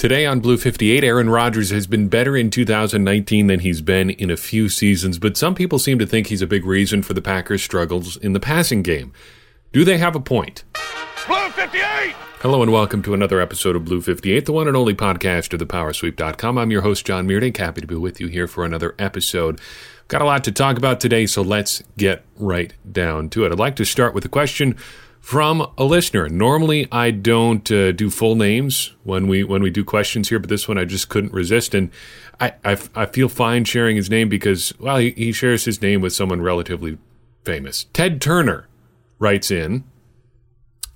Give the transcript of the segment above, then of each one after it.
Today on Blue 58, Aaron Rodgers has been better in 2019 than he's been in a few seasons, but some people seem to think he's a big reason for the Packers' struggles in the passing game. Do they have a point? Blue 58! Hello and welcome to another episode of Blue 58, the one and only podcast of thepowersweep.com. I'm your host, John Meerdink. Happy to be with you here for another episode. Got a lot to talk about today, so let's get right down to it. I'd like to start with a question from a listener. Normally, I don't uh, do full names when we when we do questions here, but this one I just couldn't resist, and I I, I feel fine sharing his name because well, he, he shares his name with someone relatively famous. Ted Turner writes in.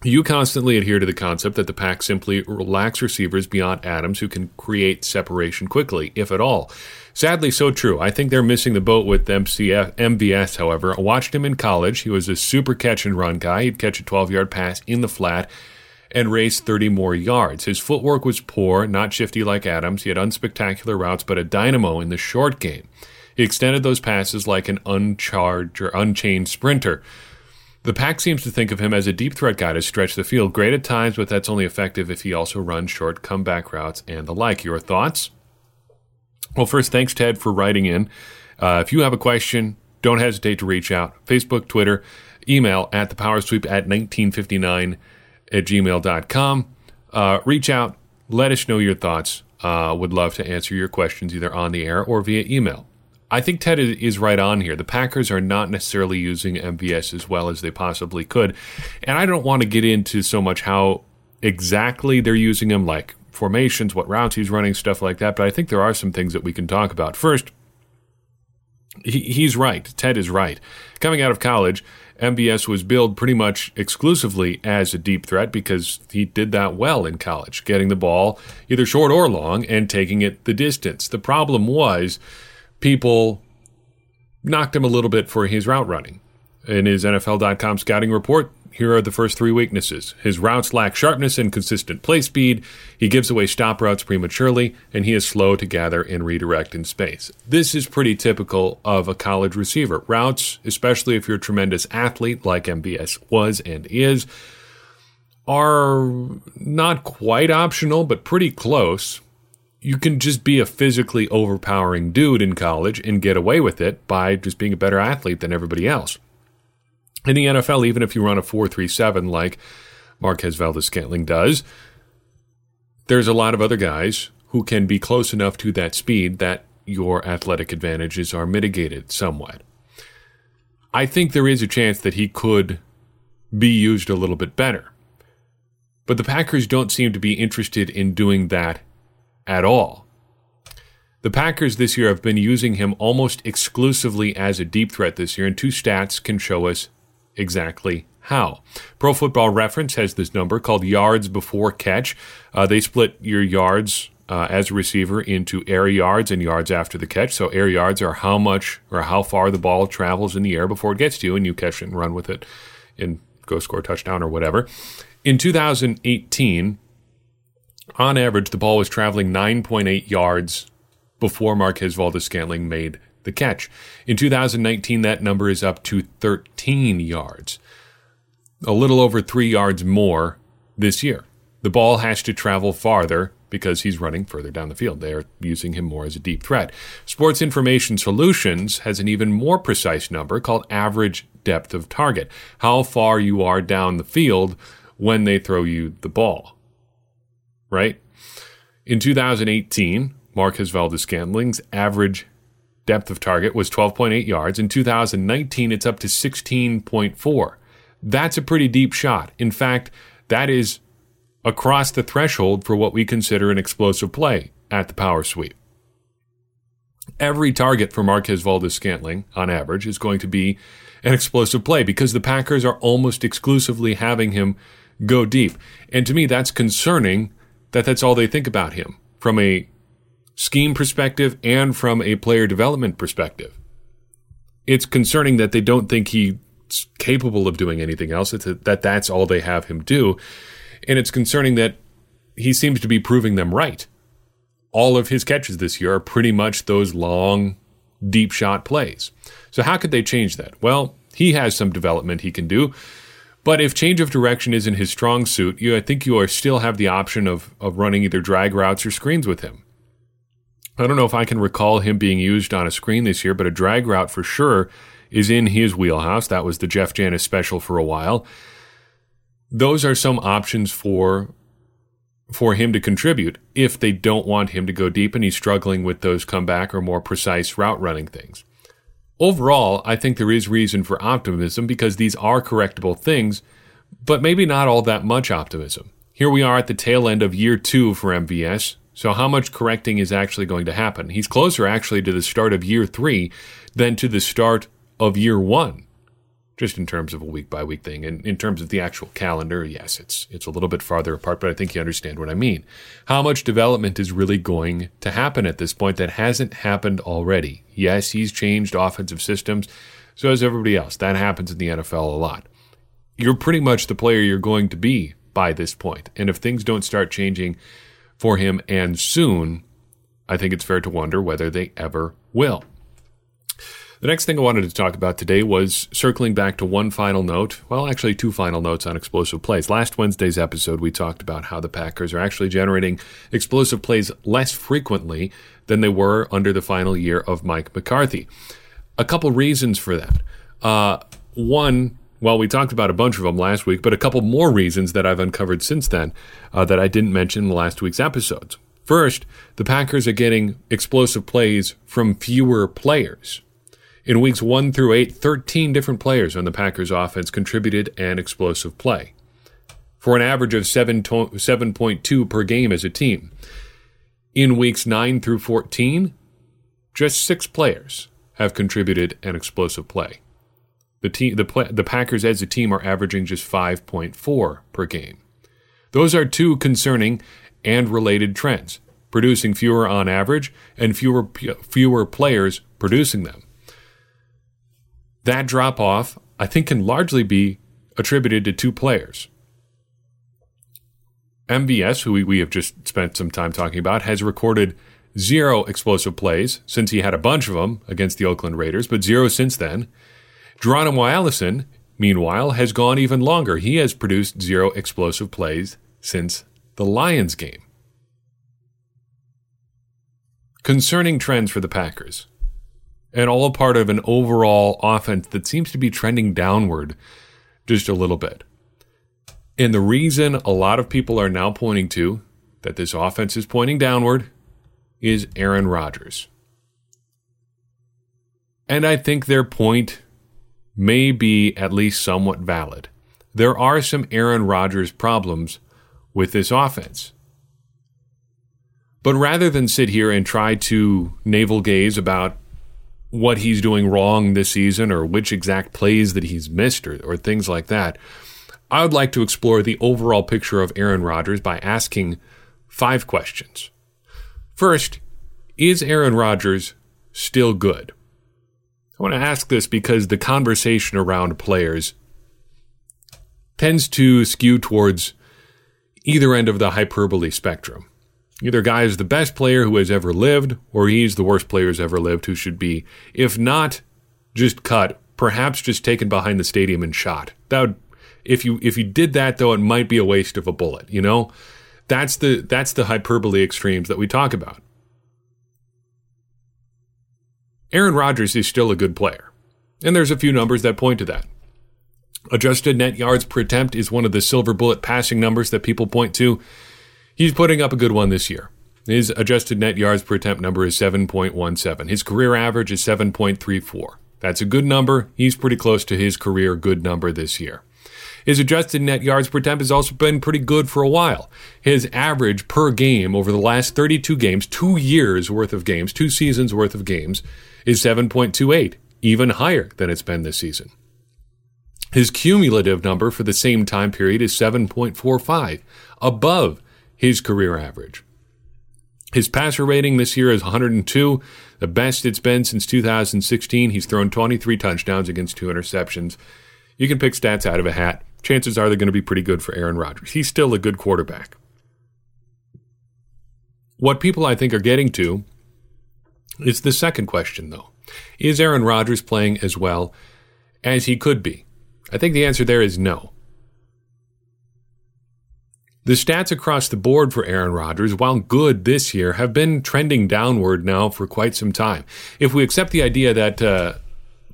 You constantly adhere to the concept that the pack simply lacks receivers beyond Adams who can create separation quickly, if at all. Sadly, so true. I think they're missing the boat with MCF, MVS, however. I watched him in college. He was a super catch and run guy. He'd catch a 12 yard pass in the flat and race 30 more yards. His footwork was poor, not shifty like Adams. He had unspectacular routes, but a dynamo in the short game. He extended those passes like an uncharged or unchained sprinter. The pack seems to think of him as a deep threat guy to stretch the field. Great at times, but that's only effective if he also runs short comeback routes and the like. Your thoughts? Well, first, thanks, Ted, for writing in. Uh, if you have a question, don't hesitate to reach out. Facebook, Twitter, email at the power at 1959 at gmail.com. Uh, reach out, let us know your thoughts. Uh, would love to answer your questions either on the air or via email. I think Ted is right on here. The Packers are not necessarily using MVS as well as they possibly could. And I don't want to get into so much how exactly they're using him, like formations, what routes he's running, stuff like that. But I think there are some things that we can talk about. First, he, he's right. Ted is right. Coming out of college, MVS was billed pretty much exclusively as a deep threat because he did that well in college, getting the ball either short or long and taking it the distance. The problem was people knocked him a little bit for his route running. In his NFL.com scouting report, here are the first three weaknesses. His routes lack sharpness and consistent play speed. He gives away stop routes prematurely, and he is slow to gather and redirect in space. This is pretty typical of a college receiver. Routes, especially if you're a tremendous athlete like MVS was and is, are not quite optional, but pretty close you can just be a physically overpowering dude in college and get away with it by just being a better athlete than everybody else. In the NFL, even if you run a 4.37 like Marquez Valdes Scantling does, there's a lot of other guys who can be close enough to that speed that your athletic advantages are mitigated somewhat. I think there is a chance that he could be used a little bit better. But the Packers don't seem to be interested in doing that at all. The Packers this year have been using him almost exclusively as a deep threat this year, and two stats can show us exactly how. Pro Football Reference has this number called yards before catch. Uh, they split your yards uh, as a receiver into air yards and yards after the catch. So air yards are how much or how far the ball travels in the air before it gets to you, and you catch it and run with it and go score a touchdown or whatever. In 2018, on average, the ball was traveling 9.8 yards before Marquez Valdes Scantling made the catch. In 2019, that number is up to 13 yards, a little over three yards more this year. The ball has to travel farther because he's running further down the field. They are using him more as a deep threat. Sports Information Solutions has an even more precise number called average depth of target, how far you are down the field when they throw you the ball right? In 2018, Marquez Valdes Scantling's average depth of target was 12.8 yards. In 2019, it's up to 16.4. That's a pretty deep shot. In fact, that is across the threshold for what we consider an explosive play at the power sweep. Every target for Marquez Valdes Scantling, on average, is going to be an explosive play because the Packers are almost exclusively having him go deep. And to me, that's concerning that that's all they think about him from a scheme perspective and from a player development perspective. It's concerning that they don't think he's capable of doing anything else. It's a, that that's all they have him do. And it's concerning that he seems to be proving them right. All of his catches this year are pretty much those long, deep shot plays. So, how could they change that? Well, he has some development he can do. But if change of direction isn't his strong suit, you I think you still have the option of of running either drag routes or screens with him. I don't know if I can recall him being used on a screen this year, but a drag route for sure is in his wheelhouse. That was the Jeff Janis special for a while. Those are some options for for him to contribute if they don't want him to go deep and he's struggling with those comeback or more precise route running things. Overall, I think there is reason for optimism because these are correctable things, but maybe not all that much optimism. Here we are at the tail end of year two for MVS, so how much correcting is actually going to happen? He's closer actually to the start of year three than to the start of year one, just in terms of a week by week thing. And in terms of the actual calendar, yes, it's it's a little bit farther apart, but I think you understand what I mean. How much development is really going to happen at this point that hasn't happened already? Yes, he's changed offensive systems, so has everybody else. That happens in the NFL a lot. You're pretty much the player you're going to be by this point. And if things don't start changing for him and soon, I think it's fair to wonder whether they ever will. The next thing I wanted to talk about today was circling back to one final note. Well, actually, two final notes on explosive plays. Last Wednesday's episode, we talked about how the Packers are actually generating explosive plays less frequently than they were under the final year of Mike McCarthy. A couple reasons for that. Uh, one, well, we talked about a bunch of them last week, but a couple more reasons that I've uncovered since then uh, that I didn't mention in last week's episodes. First, the Packers are getting explosive plays from fewer players. In weeks 1 through 8, 13 different players on the Packers offense contributed an explosive play for an average of 7 to- 7.2 per game as a team. In weeks 9 through 14, just 6 players have contributed an explosive play. The, team, the, the Packers as a team are averaging just 5.4 per game. Those are two concerning and related trends, producing fewer on average and fewer, fewer players producing them. That drop off, I think, can largely be attributed to two players. MVS, who we, we have just spent some time talking about, has recorded zero explosive plays since he had a bunch of them against the Oakland Raiders, but zero since then. Geronimo Allison, meanwhile, has gone even longer. He has produced zero explosive plays since the Lions game. Concerning trends for the Packers, and all a part of an overall offense that seems to be trending downward just a little bit. And the reason a lot of people are now pointing to that this offense is pointing downward is Aaron Rodgers. And I think their point may be at least somewhat valid. There are some Aaron Rodgers problems with this offense. But rather than sit here and try to navel gaze about what he's doing wrong this season or which exact plays that he's missed or, or things like that, I would like to explore the overall picture of Aaron Rodgers by asking five questions. First, is Aaron Rodgers still good? I want to ask this because the conversation around players tends to skew towards either end of the hyperbole spectrum. Either guy is the best player who has ever lived, or he's the worst player who's ever lived who should be, if not just cut, perhaps just taken behind the stadium and shot. That would, if you if you did that though, it might be a waste of a bullet, you know? That's the that's the hyperbole extremes that we talk about. Aaron Rodgers is still a good player. And there's a few numbers that point to that. Adjusted net yards per attempt is one of the silver bullet passing numbers that people point to. He's putting up a good one this year. His adjusted net yards per attempt number is 7.17. His career average is 7.34. That's a good number. He's pretty close to his career good number this year. His adjusted net yards per attempt has also been pretty good for a while. His average per game over the last 32 games, two years worth of games, two seasons worth of games, is 7.28, even higher than it's been this season. His cumulative number for the same time period is 7.45, above his career average. His passer rating this year is 102, the best it's been since 2016. He's thrown 23 touchdowns against two interceptions. You can pick stats out of a hat. Chances are they're going to be pretty good for Aaron Rodgers. He's still a good quarterback. What people I think are getting to is the second question, though. Is Aaron Rodgers playing as well as he could be? I think the answer there is no. The stats across the board for Aaron Rodgers, while good this year, have been trending downward now for quite some time. If we accept the idea that uh,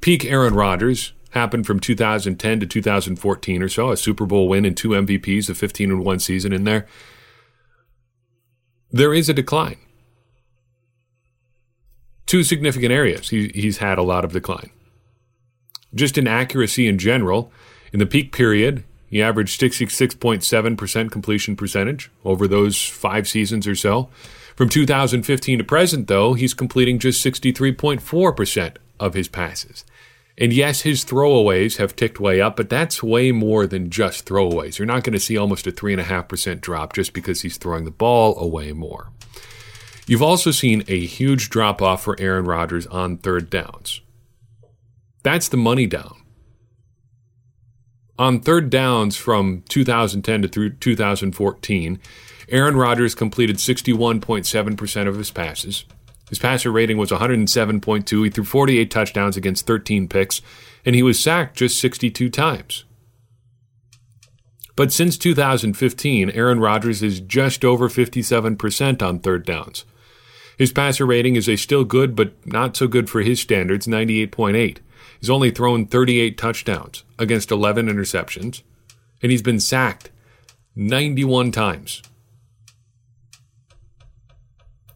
peak Aaron Rodgers happened from 2010 to 2014 or so, a Super Bowl win and two MVPs, a 15 and 1 season in there, there is a decline. Two significant areas he, he's had a lot of decline. Just in accuracy in general, in the peak period, he averaged 66.7% completion percentage over those five seasons or so. From 2015 to present, though, he's completing just 63.4% of his passes. And yes, his throwaways have ticked way up, but that's way more than just throwaways. You're not going to see almost a 3.5% drop just because he's throwing the ball away more. You've also seen a huge drop off for Aaron Rodgers on third downs. That's the money down on third downs from 2010 to through 2014, Aaron Rodgers completed 61.7% of his passes. His passer rating was 107.2. He threw 48 touchdowns against 13 picks, and he was sacked just 62 times. But since 2015, Aaron Rodgers is just over 57% on third downs. His passer rating is a still good, but not so good for his standards, 98.8. He's only thrown 38 touchdowns against 11 interceptions, and he's been sacked 91 times.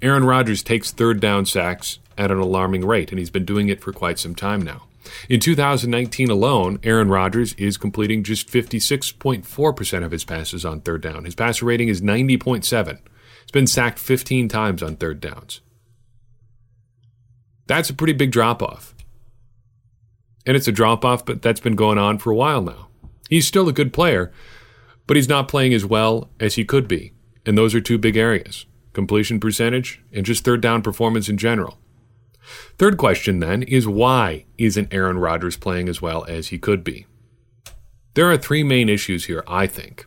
Aaron Rodgers takes third down sacks at an alarming rate, and he's been doing it for quite some time now. In 2019 alone, Aaron Rodgers is completing just 56.4% of his passes on third down. His passer rating is 90.7. He's been sacked 15 times on third downs. That's a pretty big drop off and it's a drop off, but that's been going on for a while now. He's still a good player, but he's not playing as well as he could be. And those are two big areas completion percentage and just third down performance in general. Third question then is why isn't Aaron Rodgers playing as well as he could be? There are three main issues here, I think.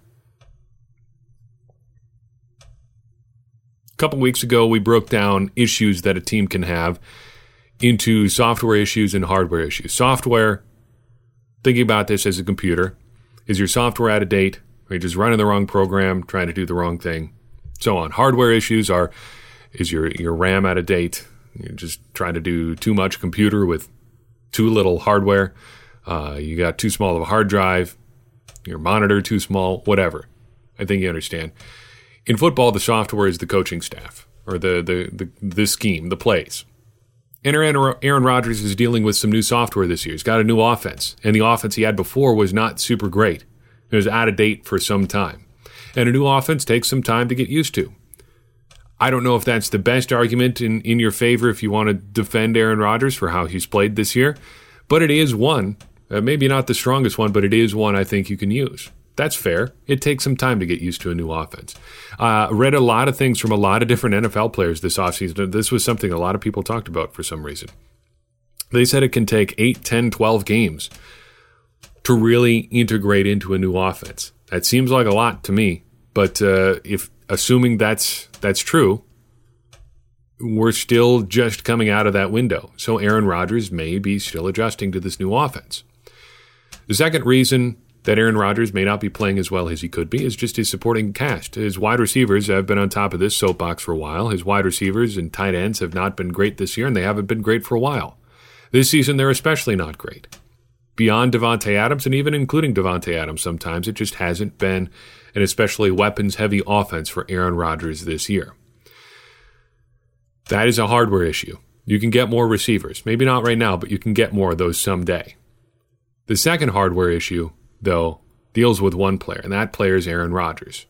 A couple weeks ago, we broke down issues that a team can have into software issues and hardware issues. Software, thinking about this as a computer, is your software out of date? Are you just running the wrong program, trying to do the wrong thing? So on. Hardware issues are is your your RAM out of date? You're just trying to do too much computer with too little hardware. Uh, you got too small of a hard drive. Your monitor too small. Whatever. I think you understand. In football, the software is the coaching staff or the the the, the scheme, the plays. And Aaron, Rodgers is dealing with some new software this year. He's got a new offense, and the offense he had before was not super great. It was out of date for some time. And a new offense takes some time to get used to. I don't know if that's the best argument in, in your favor if you want to defend Aaron Rodgers for how he's played this year, but it is one. Uh, maybe not the strongest one, but it is one I think you can use. That's fair. It takes some time to get used to a new offense. Uh, read a lot of things from a lot of different NFL players this offseason. This was something a lot of people talked about for some reason. They said it can take 8, 10, 12 games to really integrate into a new offense. That seems like a lot to me, but uh, if assuming that's that's true, we're still just coming out of that window. So Aaron Rodgers may be still adjusting to this new offense. The second reason that Aaron Rodgers may not be playing as well as he could be is just his supporting cast. His wide receivers have been on top of this soapbox for a while. His wide receivers and tight ends have not been great this year, and they haven't been great for a while. This season, they're especially not great. Beyond Davante Adams, and even including Davante Adams sometimes, it just hasn't been an especially weapons heavy offense for Aaron Rodgers this year. That is a hardware issue. You can get more receivers. Maybe not right now, but you can get more of those someday. The second hardware issue though, deals with one player, and that player is Aaron Rodgers.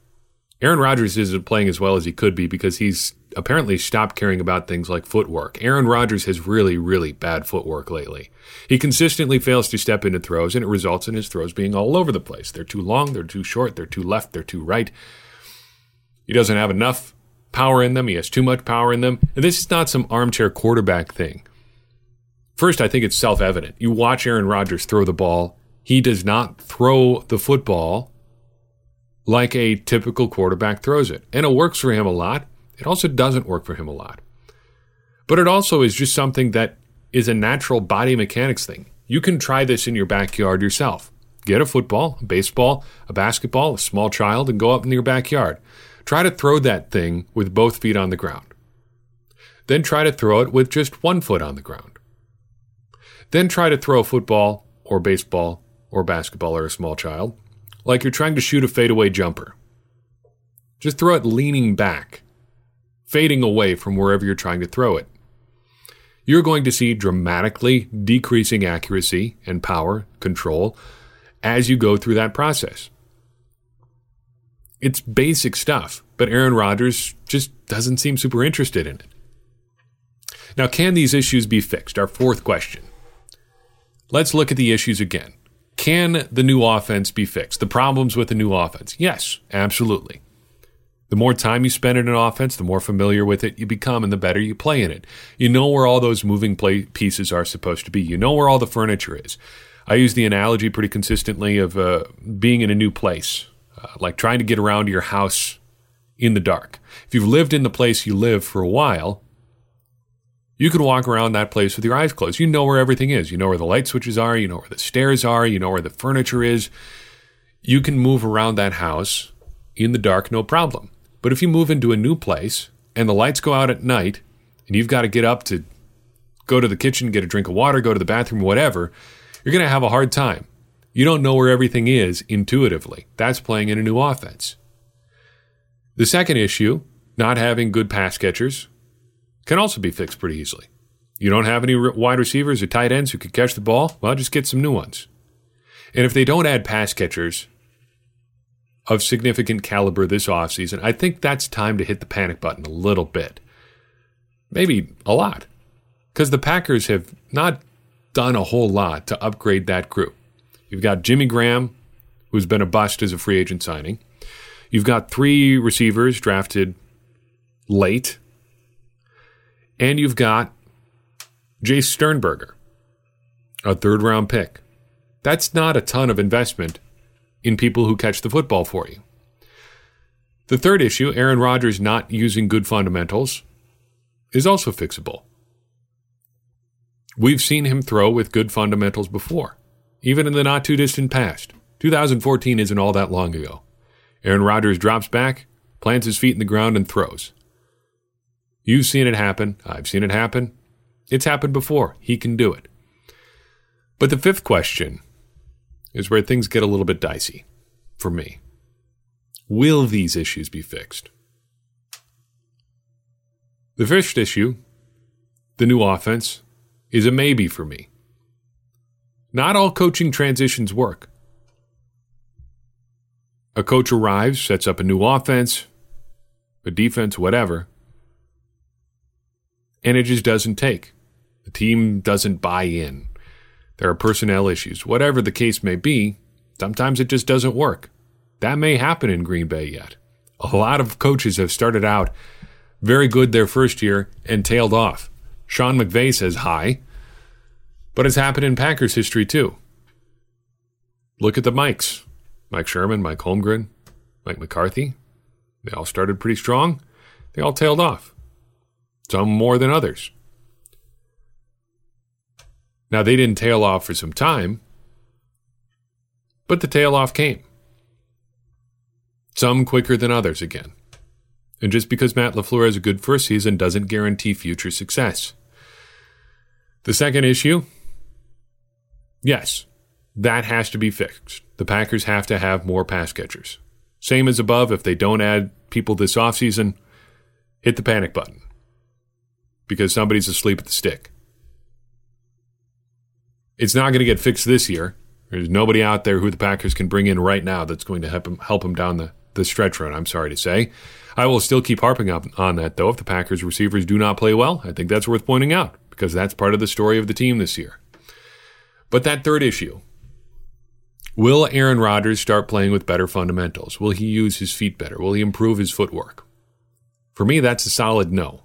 Aaron Rodgers isn't playing as well as he could be because he's apparently stopped caring about things like footwork. Aaron Rodgers has really, really bad footwork lately. He consistently fails to step into throws, and it results in his throws being all over the place. They're too long, they're too short, they're too left, they're too right. He doesn't have enough power in them, he has too much power in them. And this is not some armchair quarterback thing. First, I think it's self evident. You watch Aaron Rodgers throw the ball, he does not throw the football like a typical quarterback throws it. And it works for him a lot. It also doesn't work for him a lot. But it also is just something that is a natural body mechanics thing. You can try this in your backyard yourself. Get a football, a baseball, a basketball, a small child, and go up in your backyard. Try to throw that thing with both feet on the ground. Then try to throw it with just one foot on the ground. Then try to throw a football or baseball or basketball or a small child like you're trying to shoot a fadeaway jumper. Just throw it leaning back, fading away from wherever you're trying to throw it. You're going to see dramatically decreasing accuracy and power control as you go through that process. It's basic stuff, but Aaron Rodgers just doesn't seem super interested in it. Now, can these issues be fixed? Our fourth question. Let's look at the issues again. Can the new offense be fixed? The problems with the new offense? Yes, absolutely. The more time you spend in an offense, the more familiar with it you become and the better you play in it. You know where all those moving play pieces are supposed to be. You know where all the furniture is. I use the analogy pretty consistently of uh, being in a new place, uh, like trying to get around your house in the dark. If you've lived in the place you live for a while, you can walk around that place with your eyes closed. You know where everything is. You know where the light switches are. You know where the stairs are. You know where the furniture is. You can move around that house in the dark, no problem. But if you move into a new place and the lights go out at night and you've got to get up to go to the kitchen, get a drink of water, go to the bathroom, whatever, you're going to have a hard time. You don't know where everything is intuitively. That's playing in a new offense. The second issue, not having good pass catchers, can also be fixed pretty easily. You don't have any wide receivers or tight ends who can catch the ball? Well, just get some new ones. And if they don't add pass catchers of significant caliber this offseason, I think that's time to hit the panic button a little bit. Maybe a lot. Because the Packers have not done a whole lot to upgrade that group. You've got Jimmy Graham, who's been a bust as a free agent signing. You've got three receivers drafted late and you've got Jace Sternberger, a third round pick. That's not a ton of investment in people who catch the football for you. The third issue, Aaron Rodgers not using good fundamentals, is also fixable. We've seen him throw with good fundamentals before, even in the not too distant past. 2014 isn't all that long ago. Aaron Rodgers drops back, plants his feet in the ground, and throws. You've seen it happen. I've seen it happen. It's happened before. He can do it. But the fifth question is where things get a little bit dicey for me. Will these issues be fixed? The first issue, the new offense, is a maybe for me. Not all coaching transitions work. A coach arrives, sets up a new offense, a defense, whatever, and it just doesn't take. The team doesn't buy in. There are personnel issues. Whatever the case may be, sometimes it just doesn't work. That may happen in Green Bay yet. A lot of coaches have started out very good their first year and tailed off. Sean McVay says hi, but it's happened in Packers history too. Look at the Mikes Mike Sherman, Mike Holmgren, Mike McCarthy. They all started pretty strong, they all tailed off some more than others. Now, they didn't tail off for some time, but the tail off came. Some quicker than others again. And just because Matt LaFleur has a good first season doesn't guarantee future success. The second issue yes, that has to be fixed. The Packers have to have more pass catchers. Same as above, if they don't add people this offseason, hit the panic button because somebody's asleep at the stick. It's not going to get fixed this year. There's nobody out there who the Packers can bring in right now that's going to help them, help them down the, the stretch run, I'm sorry to say. I will still keep harping up on that, though, if the Packers receivers do not play well. I think that's worth pointing out because that's part of the story of the team this year. But that third issue will Aaron Rodgers start playing with better fundamentals? Will he use his feet better? Will he improve his footwork? For me, that's a solid no.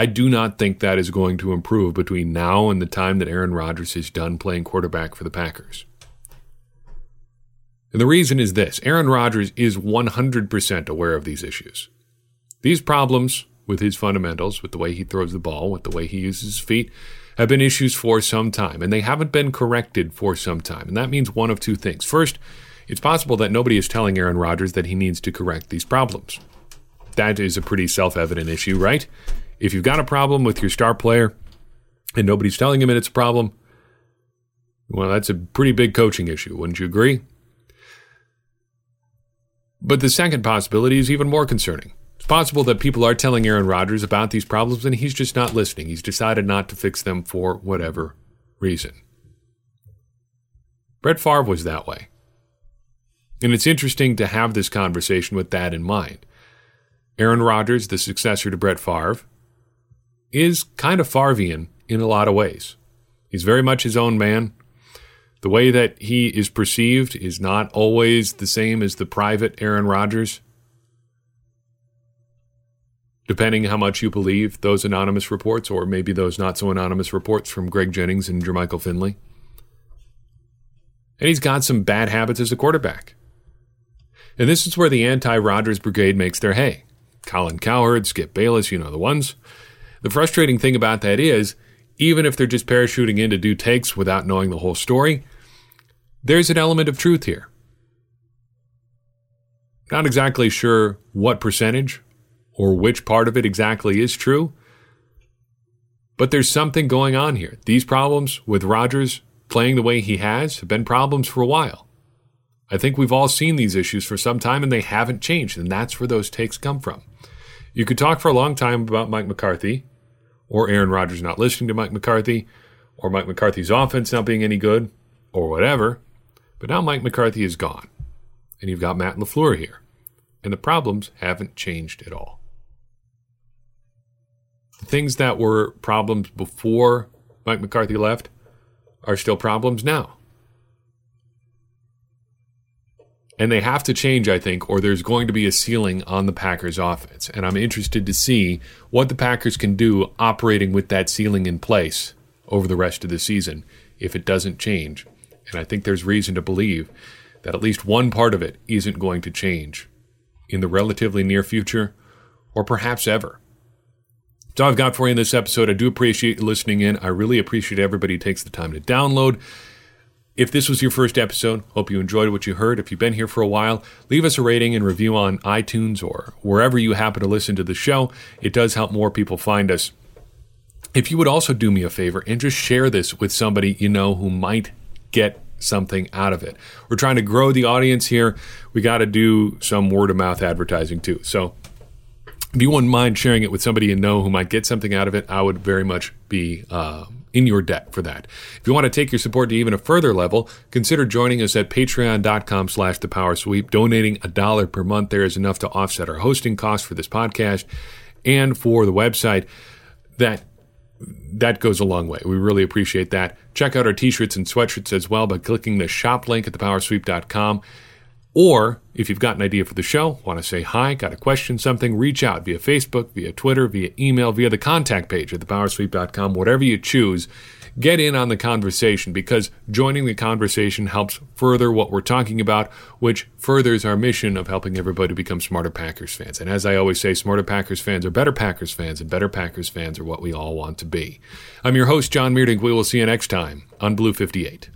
I do not think that is going to improve between now and the time that Aaron Rodgers is done playing quarterback for the Packers. And the reason is this Aaron Rodgers is 100% aware of these issues. These problems with his fundamentals, with the way he throws the ball, with the way he uses his feet, have been issues for some time, and they haven't been corrected for some time. And that means one of two things. First, it's possible that nobody is telling Aaron Rodgers that he needs to correct these problems. That is a pretty self evident issue, right? If you've got a problem with your star player and nobody's telling him it's a problem, well, that's a pretty big coaching issue, wouldn't you agree? But the second possibility is even more concerning. It's possible that people are telling Aaron Rodgers about these problems and he's just not listening. He's decided not to fix them for whatever reason. Brett Favre was that way. And it's interesting to have this conversation with that in mind. Aaron Rodgers, the successor to Brett Favre, is kind of Favrian in a lot of ways. He's very much his own man. The way that he is perceived is not always the same as the private Aaron Rodgers depending how much you believe those anonymous reports or maybe those not so anonymous reports from Greg Jennings and Jermichael Finley. And he's got some bad habits as a quarterback. And this is where the anti Rodgers brigade makes their hay. Colin Cowherd, Skip Bayless, you know the ones. The frustrating thing about that is, even if they're just parachuting in to do takes without knowing the whole story, there's an element of truth here. Not exactly sure what percentage or which part of it exactly is true. But there's something going on here. These problems with Rodgers playing the way he has have been problems for a while. I think we've all seen these issues for some time and they haven't changed, and that's where those takes come from. You could talk for a long time about Mike McCarthy, or Aaron Rodgers not listening to Mike McCarthy, or Mike McCarthy's offense not being any good, or whatever. But now Mike McCarthy is gone, and you've got Matt LaFleur here, and the problems haven't changed at all. The things that were problems before Mike McCarthy left are still problems now. And they have to change, I think, or there's going to be a ceiling on the Packers offense. And I'm interested to see what the Packers can do operating with that ceiling in place over the rest of the season if it doesn't change. And I think there's reason to believe that at least one part of it isn't going to change in the relatively near future or perhaps ever. So I've got for you in this episode. I do appreciate you listening in. I really appreciate everybody takes the time to download. If this was your first episode, hope you enjoyed what you heard. If you've been here for a while, leave us a rating and review on iTunes or wherever you happen to listen to the show. It does help more people find us. If you would also do me a favor and just share this with somebody you know who might get something out of it. We're trying to grow the audience here. We got to do some word of mouth advertising too. So if you wouldn't mind sharing it with somebody you know who might get something out of it, I would very much be uh, in your debt for that. If you want to take your support to even a further level, consider joining us at patreon.com slash the power sweep. Donating a dollar per month there is enough to offset our hosting costs for this podcast and for the website. That that goes a long way. We really appreciate that. Check out our t-shirts and sweatshirts as well by clicking the shop link at thepowersweep.com. Or if you've got an idea for the show, want to say hi, got a question, something, reach out via Facebook, via Twitter, via email, via the contact page at thepowersweep.com, whatever you choose. Get in on the conversation because joining the conversation helps further what we're talking about, which furthers our mission of helping everybody become smarter Packers fans. And as I always say, smarter Packers fans are better Packers fans, and better Packers fans are what we all want to be. I'm your host, John Meerdink. We will see you next time on Blue 58.